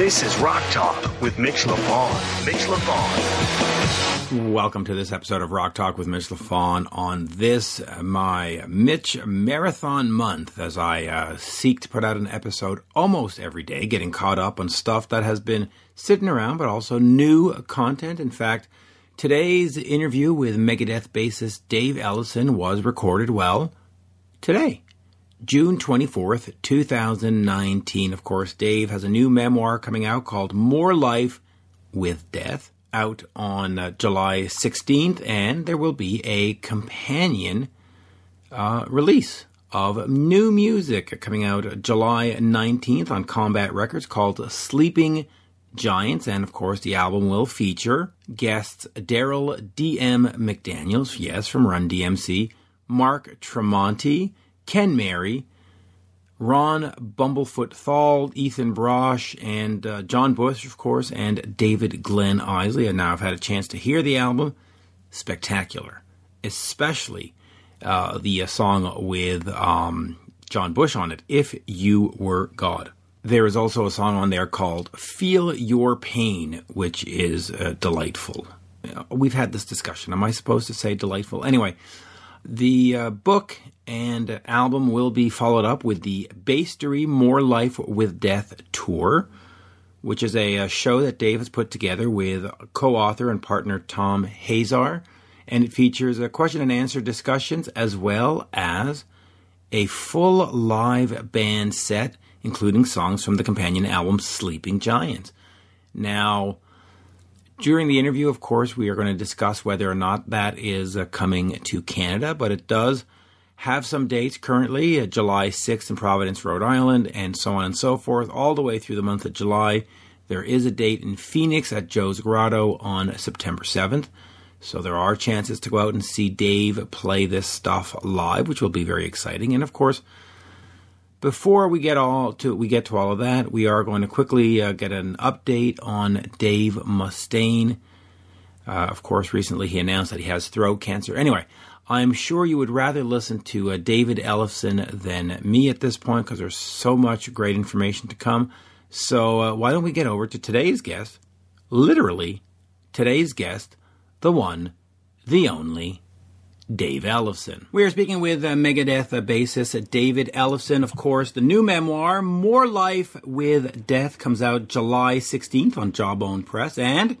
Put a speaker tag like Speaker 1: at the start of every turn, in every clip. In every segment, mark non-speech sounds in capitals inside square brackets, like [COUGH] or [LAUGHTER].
Speaker 1: This is Rock Talk with Mitch Lafon. Mitch Lafon.
Speaker 2: Welcome to this episode of Rock Talk with Mitch Lafon on this, uh, my Mitch Marathon month, as I uh, seek to put out an episode almost every day, getting caught up on stuff that has been sitting around, but also new content. In fact, today's interview with Megadeth bassist Dave Ellefson was recorded, well, today. June 24th, 2019. Of course, Dave has a new memoir coming out called More Life with Death, out on uh, July 16th, and there will be a companion uh, release of new music coming out July 19th on Combat Records called Sleeping Giants. And of course, the album will feature guests Darryl D.M. McDaniels, yes, from Run DMC, Mark Tremonti, Ken Mary, Ron Bumblefoot Thal, Ethan Brosh, and uh, John Bush, of course, and David Glenn Eisley. And now I've had a chance to hear the album. Spectacular. Especially uh, the uh, song with um, John Bush on it, If You Were God. There is also a song on there called Feel Your Pain, which is uh, delightful. We've had this discussion. Am I supposed to say delightful? Anyway, the uh, book and album will be followed up with the Basstory More Life with Death tour, which is a, a show that Dave has put together with co author and partner Tom Hazaert. And it features a question and answer discussions as well as a full live band set, including songs from the companion album Sleeping Giants. Now, during the interview, of course, we are going to discuss whether or not that is uh, coming to Canada, but it does have some dates currently uh, July 6th in Providence, Rhode Island, and so on and so forth, all the way through the month of July. There is a date in Phoenix at Joe's Grotto on September 7th. So there are chances to go out and see Dave play this stuff live, which will be very exciting. And of course, before we get all to we get to all of that, we are going to quickly uh, get an update on Dave Mustaine. Uh, of course, recently he announced that he has throat cancer. Anyway, I'm sure you would rather listen to uh, David Ellefson than me at this point because there's so much great information to come. So uh, why don't we get over to today's guest? Literally, today's guest, the one, the only, Dave Ellefson. We are speaking with uh, Megadeth uh, bassist David Ellefson. Of course, the new memoir, More Life with Death, comes out July 16th on Jawbone Press, and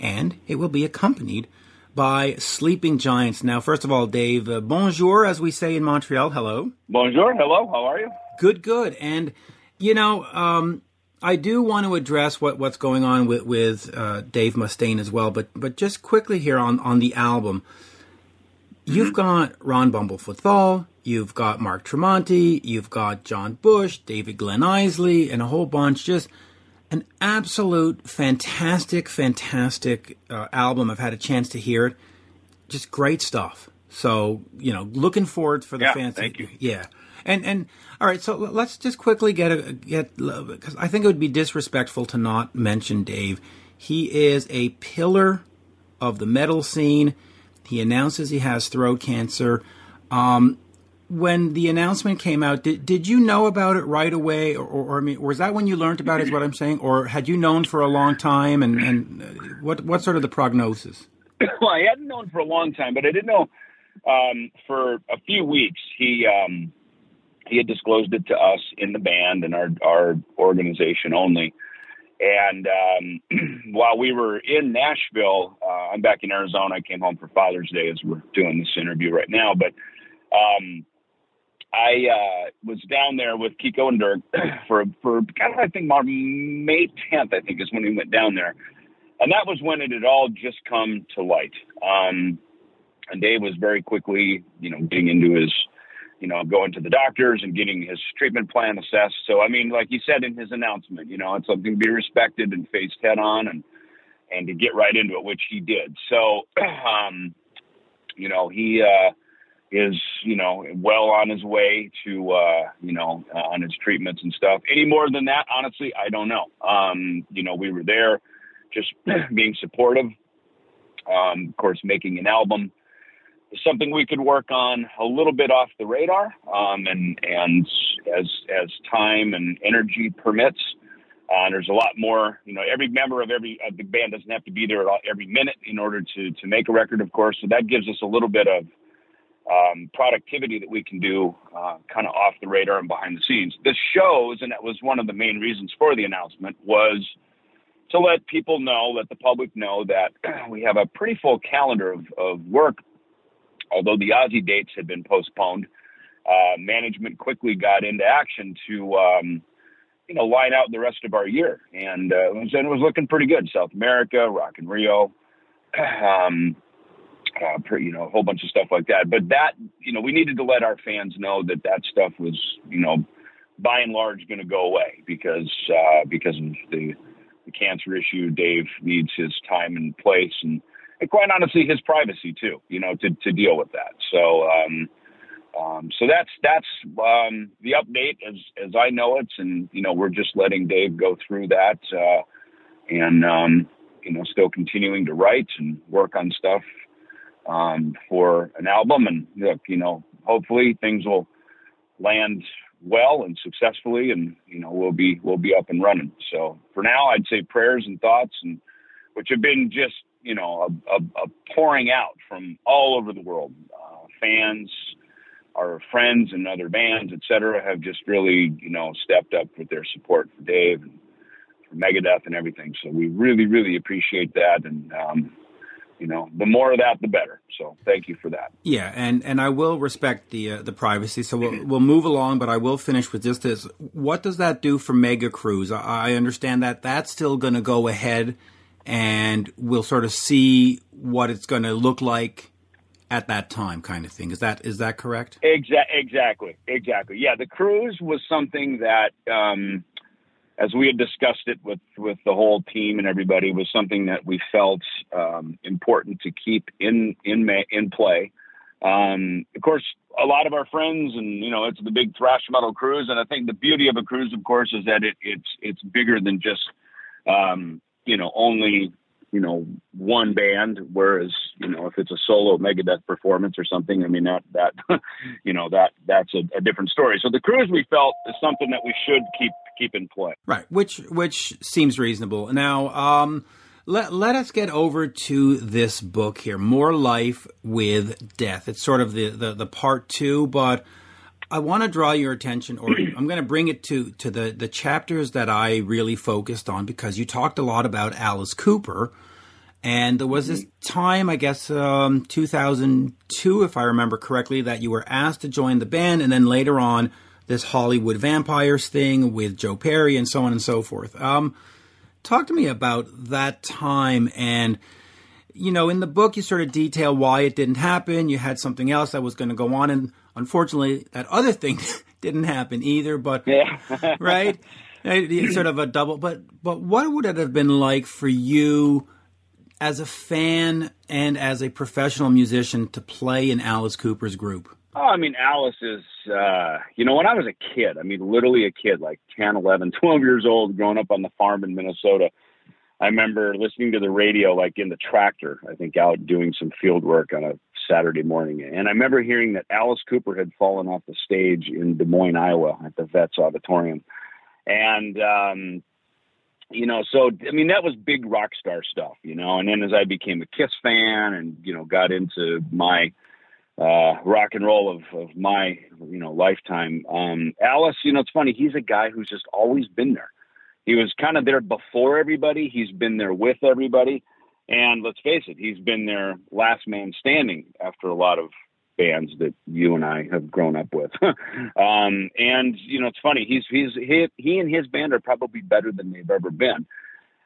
Speaker 2: and it will be accompanied by Sleeping Giants. Now, first of all, Dave, uh, bonjour, as we say in Montreal. Hello.
Speaker 3: Bonjour. Hello. How are you?
Speaker 2: Good. Good. And you know, um, I do want to address what, what's going on with with uh, Dave Mustaine as well, but but just quickly here on on the album. You've got Ron Bumblefoot Thal, you've got Mark Tremonti, you've got John Bush, David Glenn Eisley, and a whole bunch. Just an absolute fantastic, fantastic uh, album. I've had a chance to hear it. Just great stuff. So you know, looking forward for the
Speaker 3: yeah,
Speaker 2: fans.
Speaker 3: Thank you.
Speaker 2: Yeah, and and all right. So let's just quickly get a get because I think it would be disrespectful to not mention Dave. He is a pillar of the metal scene. He announces he has throat cancer. Um, when the announcement came out, did, did you know about it right away, or, or, I mean, was that when you learned about it? Is what I'm saying, or had you known for a long time? And, and uh, what what sort of the prognosis? [COUGHS]
Speaker 3: Well, I hadn't known for a long time, but I did know um, for a few weeks. He um, he had disclosed it to us in the band and our our organization only. And um, [CLEARS THROAT] while we were in Nashville, uh, I'm back in Arizona. I came home for Father's Day as we're doing this interview right now. But um, I uh, was down there with Kiko and Dirk [CLEARS THROAT] for for of I think May 10th I think is when we went down there, and that was when it had all just come to light. Um, and Dave was very quickly, you know, getting into his you know, going to the doctors and getting his treatment plan assessed. So, I mean, like he said in his announcement, you know, it's something to be respected and faced head on and, and to get right into it, which he did. So, [CLEARS THROAT] um, you know, he, uh, is, you know, well on his way to, uh, you know, uh, on his treatments and stuff. Any more than that, honestly, I don't know. Um, you know, we were there just [CLEARS THROAT] being supportive. Um, of course, making an album is something we could work on a little bit off the radar, um, and and as as time and energy permits, Uh, there's a lot more, you know, every member of every of the band doesn't have to be there at every minute in order to to make a record, of course. So that gives us a little bit of um, productivity that we can do uh, kind of off the radar and behind the scenes. The shows, and that was one of the main reasons for the announcement, was to let people know, let the public know that [CLEARS THROAT] we have a pretty full calendar of, of work. Although the Ozzy dates had been postponed, uh, management quickly got into action to um, you know, line out the rest of our year. And, uh, and it was looking pretty good. South America, Rock in Rio, [CLEARS THROAT] um, uh, you know, a whole bunch of stuff like that. But that, you know, we needed to let our fans know that that stuff was, you know, by and large going to go away because, uh, because of the, the cancer issue. Dave needs his time and place and, and quite honestly, his privacy too, you know, to, to deal with that. So, um, um, so that's that's um, the update as as I know it, and you know we're just letting Dave go through that, uh, and um, you know still continuing to write and work on stuff um, for an album. And look, you know, hopefully things will land well and successfully, and you know we'll be we'll be up and running. So for now, I'd say prayers and thoughts, and which have been just you know a, a, a pouring out from all over the world, uh, fans our friends and other bands, et cetera, have just really, you know, stepped up with their support for Dave and for Megadeth and everything. So we really, really appreciate that. And, um, you know, the more of that, the better. So thank you for that.
Speaker 2: Yeah, and, and I will respect the uh, the privacy. So we'll we'll move along, but I will finish with just this. What does that do for Mega Cruise? I, I understand that that's still going to go ahead, and we'll sort of see what it's going to look like at that time kind of thing. Is that is that correct?
Speaker 3: Exactly, exactly, exactly. Yeah, the cruise was something that, um, as we had discussed it with with the whole team and everybody, was something that we felt um, important to keep in in in play. Um, of course, a lot of our friends, and you know, it's the big thrash metal cruise, and I think the beauty of a cruise, of course, is that it, it's it's bigger than just um, you know only you know one band whereas you know if it's a solo megadeth performance or something i mean that that [LAUGHS] you know that that's a, a, different story so the cruise we felt is something that we should keep keep in play.
Speaker 2: Right which which seems reasonable. Now um let, let us get over to this book here more life with death. It's sort of the the, the part two but I want to draw your attention, or [CLEARS THROAT] I'm going to bring it to to the the chapters that I really focused on because you talked a lot about Alice Cooper, and there was this time, I guess, um, 2002, if I remember correctly, that you were asked to join the band, and then later on, this Hollywood Vampires thing with Joe Perry and so on and so forth. Um, talk to me about that time and you know in the book you sort of detail why it didn't happen you had something else that was going to go on and Unfortunately, that other thing [LAUGHS] didn't happen either. But yeah. [LAUGHS] right, it's sort of a double. But but what would it have been like for you? As a fan and as a professional musician to play in Alice Cooper's group?
Speaker 3: Oh, I mean, Alice is, uh, you know, when I was a kid, I mean, literally a kid, like 10, 11, [LAUGHS] 12 years old, growing up on the farm in Minnesota, I remember listening to the radio, like in the tractor, I think out doing some field work on a Saturday morning. And I remember hearing that Alice Cooper had fallen off the stage in Des Moines, Iowa at the Vets Auditorium. And, um, you know, so, I mean, that was big rock star stuff, you know. And then as I became a Kiss fan and, you know, got into my, uh, rock and roll of, of my, you know, lifetime. Um, Alice, you know, it's funny. He's a guy who's just always been there. He was kind of there before everybody. He's been there with everybody. And let's face it, he's been their last man standing after a lot of bands that you and I have grown up with. [LAUGHS] um, and you know, it's funny. He's he's he, he and his band are probably better than they've ever been.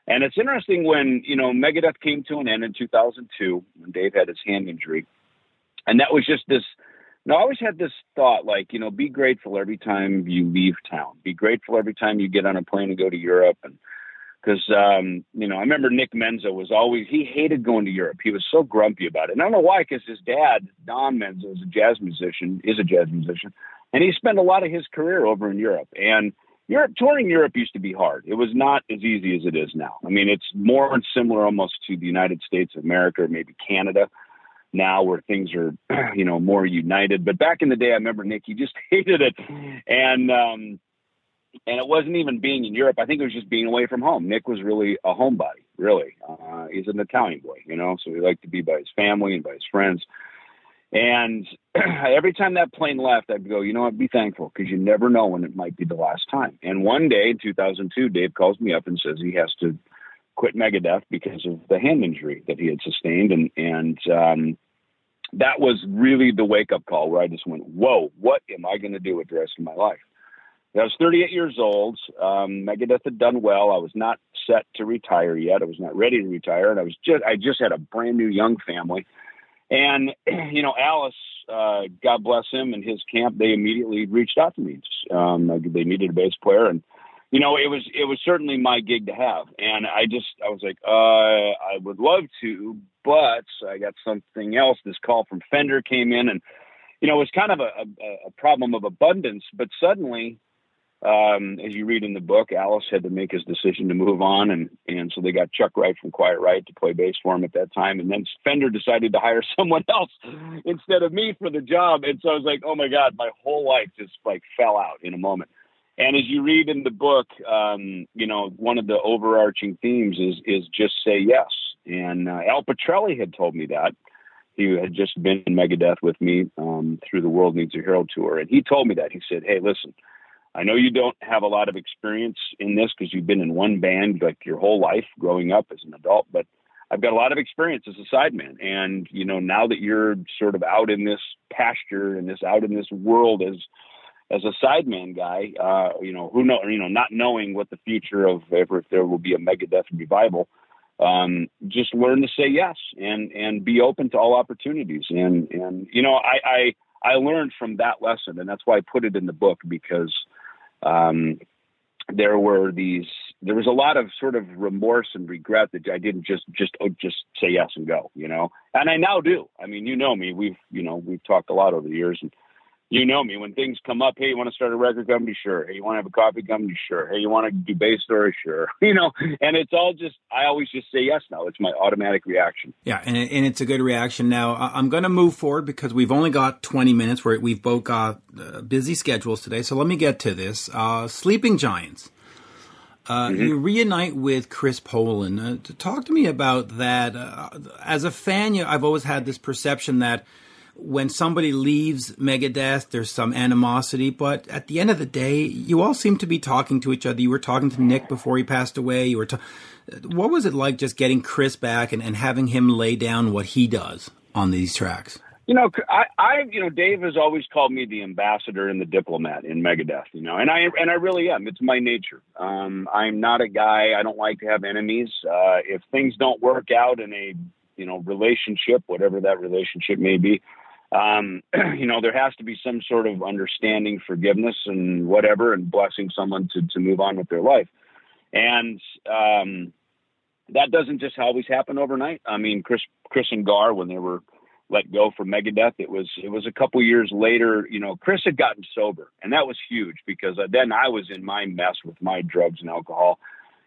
Speaker 3: And it's interesting when you know Megadeth came to an end in 2002 when Dave had his hand injury, and that was just this. Know, I always had this thought, like you know, be grateful every time you leave town. Be grateful every time you get on a plane and go to Europe and because um, you know I remember Nick Menza was always he hated going to Europe. He was so grumpy about it. And I don't know why, because his dad Don Menza was a jazz musician, is a jazz musician, and he spent a lot of his career over in Europe. And Europe touring Europe used to be hard. It was not as easy as it is now. I mean, it's more similar almost to the United States of America or maybe Canada now where things are [CLEARS THROAT] you know more united. But back in the day, I remember Nick he just [LAUGHS] hated it, and um, and it wasn't even being in Europe. I think it was just being away from home. Nick was really a homebody, really. Uh, he's an Italian boy, you know, so he liked to be by his family and by his friends. And [CLEARS THROAT] every time that plane left, I'd go, you know what, be thankful because you never know when it might be the last time. And one day in 2002, Dave calls me up and says he has to quit Megadeth because of the hand injury that he had sustained. And, and, um, that was really the wake up call where I just went, whoa, what am I going to do with the rest of my life? I was 38 years old. Um, Megadeth had done well. I was not set to retire yet. I was not ready to retire, and I was just I just had a brand new young family. And [CLEARS THROAT] you know, Alice, uh, God bless him and his camp, they immediately reached out to me. Um, they needed a bass player, and you know, it was it was certainly my gig to have. And I just I was like, uh, I would love to, but I got something else. This call from Fender came in, and you know, it was kind of a, a, a problem of abundance. But suddenly, um, as you read in the book, Alice had to make his decision to move on, and and so they got Chuck Wright from Quiet Riot to play bass for him at that time, and then Fender decided to hire [LAUGHS] someone else instead of me for the job, and so I was like, oh my god, my whole life just like fell out in a moment. And as you read in the book, um, you know, one of the overarching themes is is just say yes. And uh, Al Pitrelli had told me that he had just been in Megadeth with me um, through the World Needs a Hero tour, and he told me that he said, "Hey, listen." I know you don't have a lot of experience in this because you've been in one band like your whole life growing up as an adult, but I've got a lot of experience as a sideman. And, you know, now that you're sort of out in this pasture and this out in this world as as a sideman guy, uh, you know, who know you know, not knowing what the future of ever if there will be a Megadeth revival, um, just learn to say yes and and be open to all opportunities. And and you know, I I I learned from that lesson, and that's why I put it in the book because um, there were these there was a lot of sort of remorse and regret that I didn't just just oh, just say yes and go, you know. And I now do. I mean, you know me. We've you know we've talked a lot over the years, and you know me. When things come up, hey, you want to start a record company? Sure. Hey, you want to have a coffee company? Sure. Hey, you want to do bass story? Sure. [LAUGHS] You know, and it's all just, I always just say yes now. It's my automatic reaction.
Speaker 2: Yeah, and, and it's a good reaction. Now, I'm going to move forward because we've only got 20 minutes where we've both got uh, busy schedules today. So let me get to this. Uh, Sleeping Giants. Uh, mm-hmm. You reunite with Chris Poland. Uh, talk to me about that. Uh, as a fan, you, I've always had this perception that when somebody leaves Megadeth, there's some animosity, but at the end of the day, you all seem to be talking to each other. You were talking to Nick before he passed away. You were, ta- what was it like just getting Chris back and, and having him lay down what he does on these tracks?
Speaker 3: You know, I, I, you know, Dave has always called me the ambassador and the diplomat in Megadeth. You know, and I, and I really am. It's my nature. Um, I'm not a guy. I don't like to have enemies. Uh, if things don't work out in a, you know, relationship, whatever that relationship may be, um, [CLEARS THROAT] you know, there has to be some sort of understanding, forgiveness, and whatever, and blessing someone to to move on with their life. And um, that doesn't just always happen overnight. I mean, Chris Chris and Gar, when they were let go from Megadeth, it was it was a couple years later. You know, Chris had gotten sober, and that was huge because then I was in my mess with my drugs and alcohol.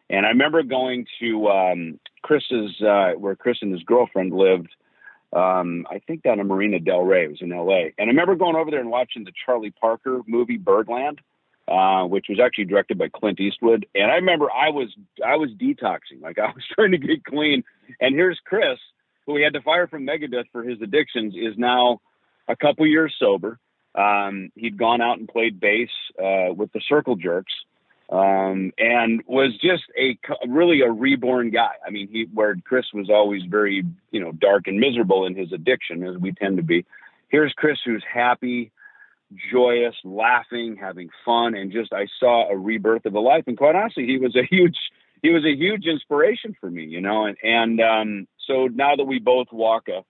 Speaker 3: And I remember going to um, Chris's, uh, where Chris and his girlfriend lived um, I think down in Marina Del Rey. It was in L.A. And I remember going over there and watching the Charlie Parker movie Birdland, uh, which was actually directed by Clint Eastwood. And I remember I was I was detoxing, like [LAUGHS] I was trying to get clean. And here's Chris, who we had to fire from Megadeth for his addictions, is now a couple years sober. Um, he'd gone out and played bass uh, with the Circle Jerks um, and was just a really a reborn guy. I mean, he where Chris was always very you know dark and miserable in his addiction, as we tend to be. Here's Chris who's happy, joyous, laughing, having fun, and just I saw a rebirth of a life. And quite honestly, he was a huge he was a huge inspiration for me, you know. And and um, so now that we both walk a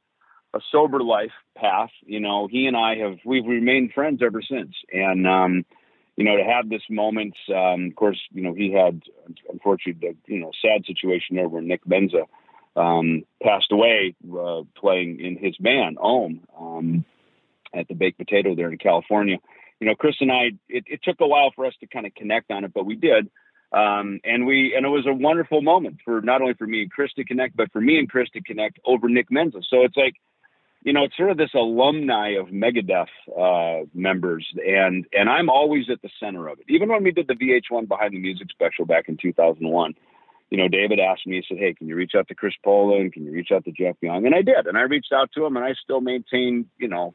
Speaker 3: a sober life path, you know, he and I have we've remained friends ever since, and um, you know, to have this moment, um, of course, you know, he had, unfortunately, the, you know, sad situation there where Nick Menza um, passed away uh, playing in his band, Ohm, um, at the Baked Potato there in California. You know, Chris and I, it, it took a while for us to kind of connect on it, but we did. Um, and we, and it was a wonderful moment for not only for me and Chris to connect, but for me and Chris to connect over Nick Menza. So it's like, you know, it's sort of this alumni of Megadeth uh, members, and and I'm always at the center of it. Even when we did the VH1 Behind the Music special back in 2001, you know, David asked me, he said, "Hey, can you reach out to Chris Poland? Can you reach out to Jeff Young?" And I did, and I reached out to him, and I still maintain, you know,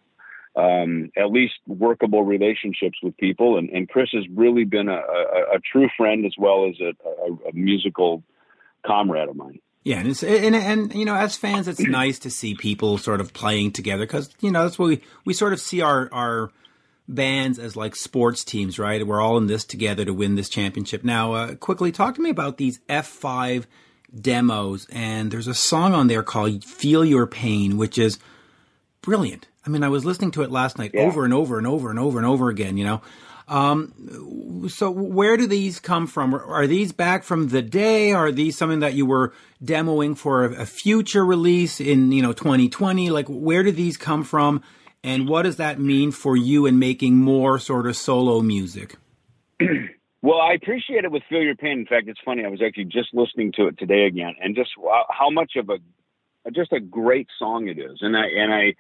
Speaker 3: um, at least workable relationships with people. And, and Chris has really been a, a, a true friend as well as a, a, a musical comrade of mine.
Speaker 2: Yeah, and, it's, and and you know, as fans, it's nice to see people sort of playing together because you know that's what we we sort of see our our bands as like sports teams, right? We're all in this together to win this championship. Now, uh, quickly talk to me about these F five demos, and there's a song on there called "Feel Your Pain," which is brilliant. I mean, I was listening to it last night
Speaker 3: Yeah.
Speaker 2: over and over and over and over and over again. You know. Um, so where do these come from? Are these back from the day? Are these something that you were demoing for a, future release in you know 2020? Like where do these come from, and what does that mean for you in making more sort of solo music? [CLEARS THROAT]
Speaker 3: Well, I appreciate it with Feel Your Pain. In fact, it's funny. I was actually just listening to it today again, and just how much of a just a great song it is. And I and I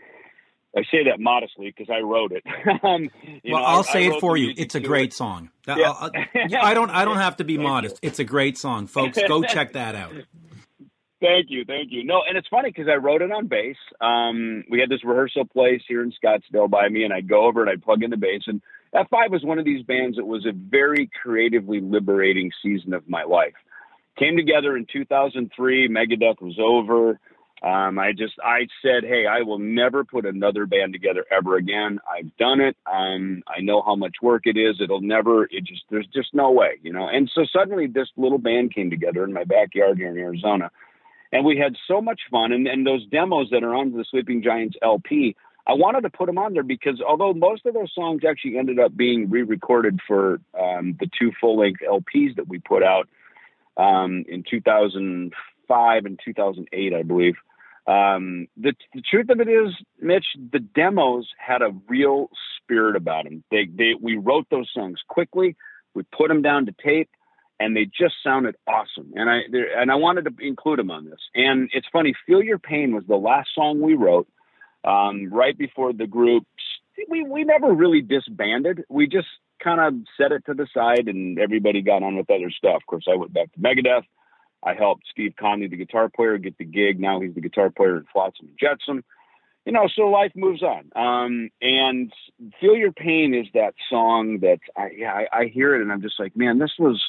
Speaker 3: I say that modestly because I wrote it. [LAUGHS] um,
Speaker 2: well,
Speaker 3: know,
Speaker 2: I'll
Speaker 3: I- I
Speaker 2: say it for you. It's a great
Speaker 3: it.
Speaker 2: song.
Speaker 3: Yeah.
Speaker 2: I'll- [LAUGHS] I'll- I don't. I don't have to be
Speaker 3: Thank you.
Speaker 2: modest. It's a great song, folks. Go [LAUGHS] check that out.
Speaker 3: Thank you, thank you. No, and it's funny because I wrote it on bass. Um, we had this rehearsal place here in Scottsdale by me, and I'd go over and I'd plug in the bass. And F5 was one of these bands that was a very creatively liberating season of my life. Came together in 2003. Megadeth was over. Um, I just I said, hey, I will never put another band together ever again. I've done it. Um, I know how much work it is. It'll never. It just there's just no way, you know. And so suddenly this little band came together in my backyard here in Arizona and we had so much fun. And, and those demos that are on the Sleeping Giants LP, I wanted to put them on there because although most of those songs actually ended up being re-recorded for um, the two full-length LPs that we put out um, in 2005 and 2008, I believe. Um, the, the truth of it is, Mitch, the demos had a real spirit about them. They, they, we wrote those songs quickly. We put them down to tape and they just sounded awesome. And I and I wanted to include them on this. And it's funny, "Feel Your Pain" was the last song we wrote um, right before the group. We we never really disbanded. We just kind of set it to the side, and everybody got on with other stuff. Of course, I went back to Megadeth. I helped Steve Conley, the guitar player, get the gig. Now he's the guitar player in Flotsam and Jetsam. You know, so life moves on. Um, and "Feel Your Pain" is that song that I, yeah, I I hear it, and I'm just like, man, this was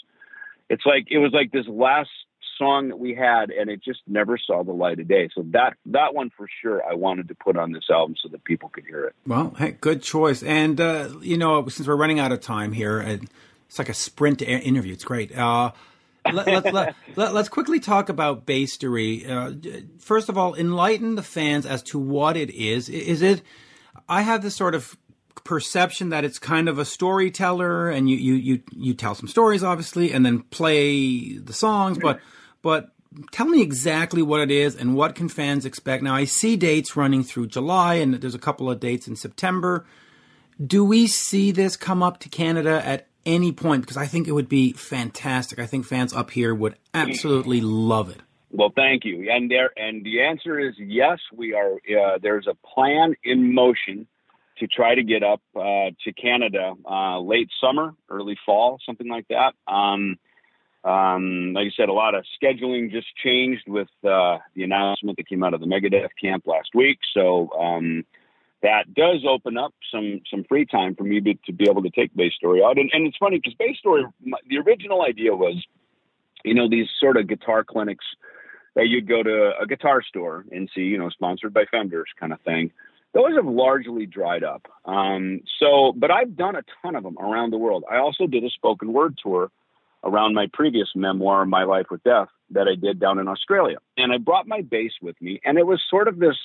Speaker 3: it's like it was like this last song that we had and it just never saw the light of day so that that one for sure i wanted to put on this album so that people could hear it
Speaker 2: Well, hey, good choice. And uh, you know, since we're running out of time here, it's like a sprint interview. It's great. Uh, let, let, let, let, us quickly talk about Basstory. Uh, first of all, enlighten the fans as to what it is. Is it? I have this sort of perception that it's kind of a storyteller, and you you you you tell some stories, obviously, and then play the songs. But but tell me exactly what it is and what can fans expect. Now I see dates running through July, and there's a couple of dates in September. Do we see this come up to Canada at any point? Because I think it would be fantastic. I think fans up here would absolutely love it.
Speaker 3: well thank you and there and the answer is yes we are uh, there's a plan in motion to try to get up uh, to canada uh, late summer early fall something like that um, um, like I said, a lot of scheduling just changed with uh, the announcement that came out of the Megadeth camp last week. So um, that does open up some some free time for me to, to be able to take Bass Story out. And, and it's funny because Bass Story, my, the original idea was, you know, these sort of guitar clinics that you'd go to a guitar store and see, you know, sponsored by Fenders kind of thing. Those have largely dried up. Um, so, but I've done a ton of them around the world. I also did a spoken word tour around my previous memoir, My Life with Death, that I did down in Australia. And I brought my bass with me, and it was sort of this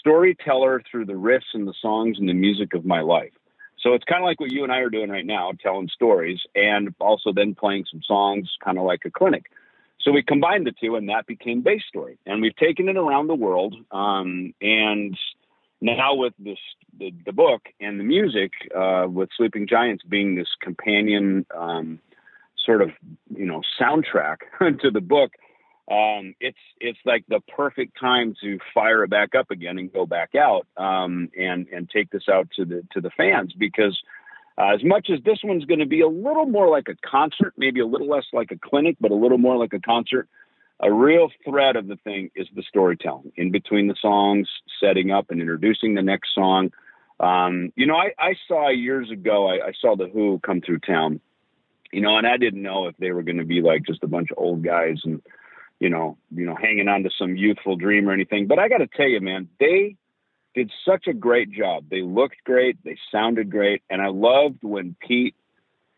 Speaker 3: storyteller through the riffs and the songs and the music of my life. So it's kind of like what you and I are doing right now, telling stories and also then playing some songs, kind of like a clinic. So we combined the two, and that became Bass Story. And we've taken it around the world. Um, and now with this, the, the book and the music, uh, with Sleeping Giants being this companion um, sort of, you know, soundtrack [LAUGHS] to the book, um, it's it's like the perfect time to fire it back up again and go back out um, and and take this out to the to the fans because uh, as much as this one's going to be a little more like a concert, maybe a little less like a clinic, but a little more like a concert. A real thread of the thing is the storytelling in between the songs, setting up and introducing the next song. Um, you know, I, I, saw years ago, I, I saw the Who come through town, you know, and I didn't know if they were going to be like just a bunch of old guys and you know, you know, hanging on to some youthful dream or anything. But I got to tell you, man, they did such a great job. They looked great, they sounded great, and I loved when Pete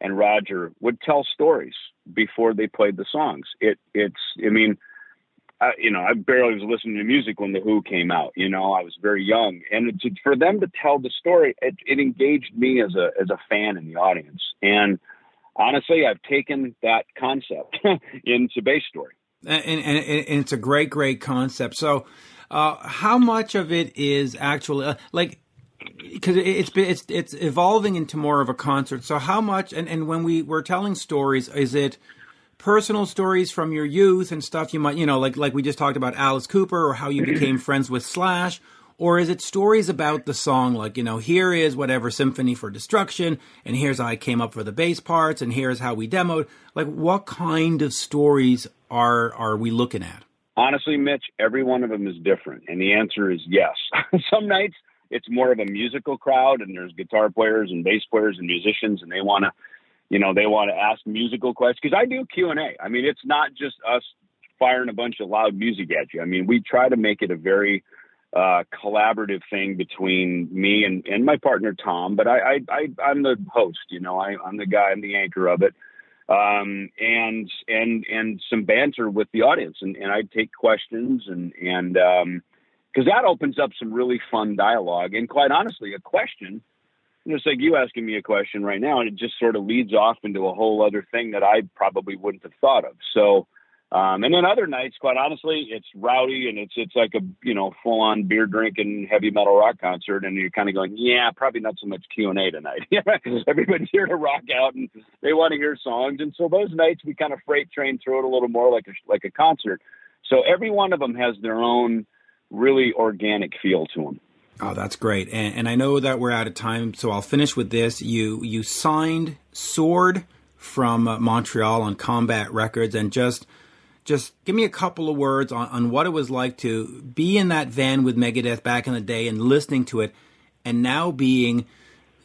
Speaker 3: and Roger would tell stories before they played the songs. It, it's, I mean, I, you know, I barely was listening to music when the Who came out. You know, I was very young, and to, for them to tell the story, it, it engaged me as a as a fan in the audience. And honestly, I've taken that concept [LAUGHS] into Bass Story
Speaker 2: and, and, and it's a great, great concept. So, uh, how much of it is actually uh, like because it's it's it's evolving into more of a concert. So, how much and and when we were telling stories, is it personal stories from your youth and stuff you might you know like like we just talked about Alice Cooper or how you became friends with Slash? Or is it stories about the song, like, you know, here is whatever Symphony for Destruction, and here's how I came up for the bass parts, and here's how we demoed? Like, what kind of stories are are we looking at?
Speaker 3: Honestly, Mitch, every one of them is different, and the answer is yes. [LAUGHS] Some nights it's more of a musical crowd, and there's guitar players and bass players and musicians, and they want to, you know, they want to ask musical questions. Because I do Q and A. I mean, it's not just us firing a bunch of loud music at you. I mean, we try to make it a very uh, collaborative thing between me and, and my partner Tom. But I, I, I'm the host. You know, I, I'm the guy. I'm the anchor of it um, and and and some banter with the audience, and, and I take questions and and because um, that opens up some really fun dialogue. And quite honestly, a question, it's like you asking me a question right now, and it just sort of leads off into a whole other thing that I probably wouldn't have thought of. So um, and then other nights, quite honestly, it's rowdy and it's it's like a you know full on beer drinking heavy metal rock concert, and you're kind of going, yeah, probably not so much Q and A tonight. [LAUGHS] Everybody's here to rock out and they want to hear songs, and so those nights we kind of freight train through it a little more like a like a concert. So every one of them has their own really organic feel to them.
Speaker 2: Oh, that's great, and, and I know that we're out of time, so I'll finish with this. You you signed Sword from Montreal on Combat Records, and just just give me a couple of words on, on what it was like to be in that van with Megadeth back in the day and listening to it, and now being,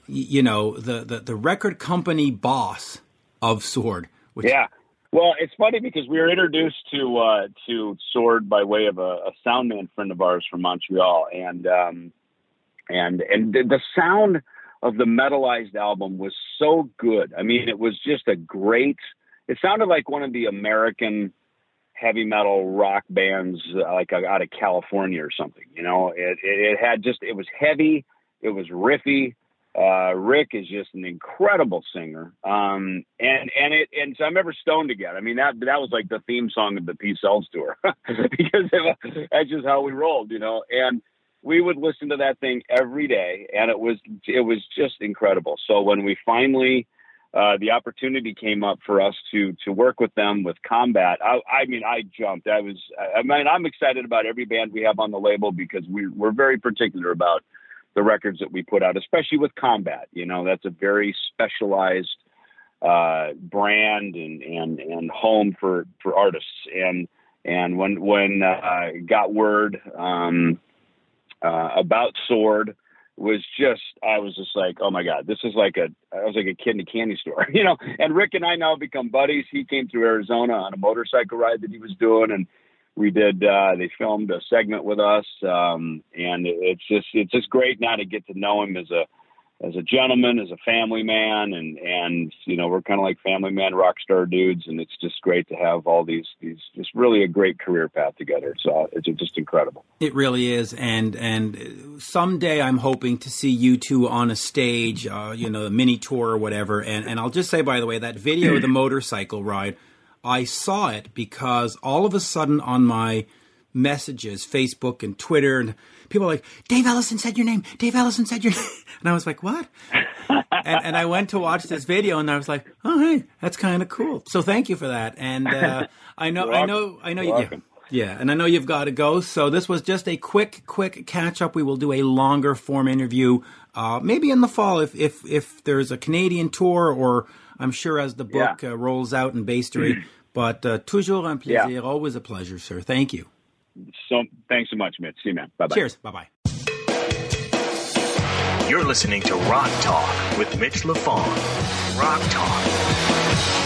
Speaker 2: you know, the, the, the record company boss of Sword.
Speaker 3: Which... Yeah. Well, it's funny because we were introduced to uh, to Sword by way of a, a soundman friend of ours from Montreal, and um, and and the, the sound of the metalized album was so good. I mean, it was just a great. It sounded like one of the American heavy metal rock bands uh, like uh, out of California or something. You know, it, it, it had just it was heavy, it was riffy. Uh, Rick is just an incredible singer, um, and and it and so I remember Stone Together. I mean that that was like the theme song of the Peace Sells tour [LAUGHS] because it, that's just how we rolled, you know. And we would listen to that thing every day, and it was it was just incredible. So when we finally uh, the opportunity came up for us to to work with them with combat. I, I mean, I jumped. I was. I mean, I'm excited about every band we have on the label because we we're very particular about the records that we put out, especially with combat. You know, that's a very specialized uh, brand and and and home for for artists. And and when when uh, got word um, uh, about Sword was just I was just like, oh my god, this is like a I was like a kid in a candy store, [LAUGHS] you know. And Rick and I now become buddies. He came through Arizona on a motorcycle ride that he was doing, and we did. uh They filmed a segment with us, um, and it's just it's just great now to get to know him as a as a gentleman, as a family man, and and you know we're kind of like family man rock star dudes, and it's just great to have all these these just really a great career path together. So it's just incredible.
Speaker 2: It really is, and and someday I'm hoping to see you two on a stage, uh, you know, a mini tour or whatever. And and I'll just say by the way, that video of the [CLEARS THROAT] motorcycle ride, I saw it because all of a sudden on my messages, Facebook and Twitter, and people are like, Dave Ellefson said your name. Dave Ellefson said your name. [LAUGHS] And I was like, what? and, and I went to watch this video, and I was like, "Oh, hey, that's kind of cool." So thank you for that. And uh, I know, I know, I know you.
Speaker 3: welcome.
Speaker 2: Yeah, and I know you've got to go. So this was just a quick, quick catch up. We will do a longer form interview, uh, maybe in the fall if if if there's a Canadian tour, or I'm sure as the book
Speaker 3: Yeah.
Speaker 2: uh, rolls out in Basstory. [CLEARS THROAT] but uh, toujours un plaisir,
Speaker 3: Yeah.
Speaker 2: always a pleasure, sir. Thank you.
Speaker 3: So thanks so much, Mitch. See you, man. Bye bye.
Speaker 2: Cheers. Bye bye.
Speaker 1: You're listening to Rock Talk with Mitch Lafon. Rock Talk.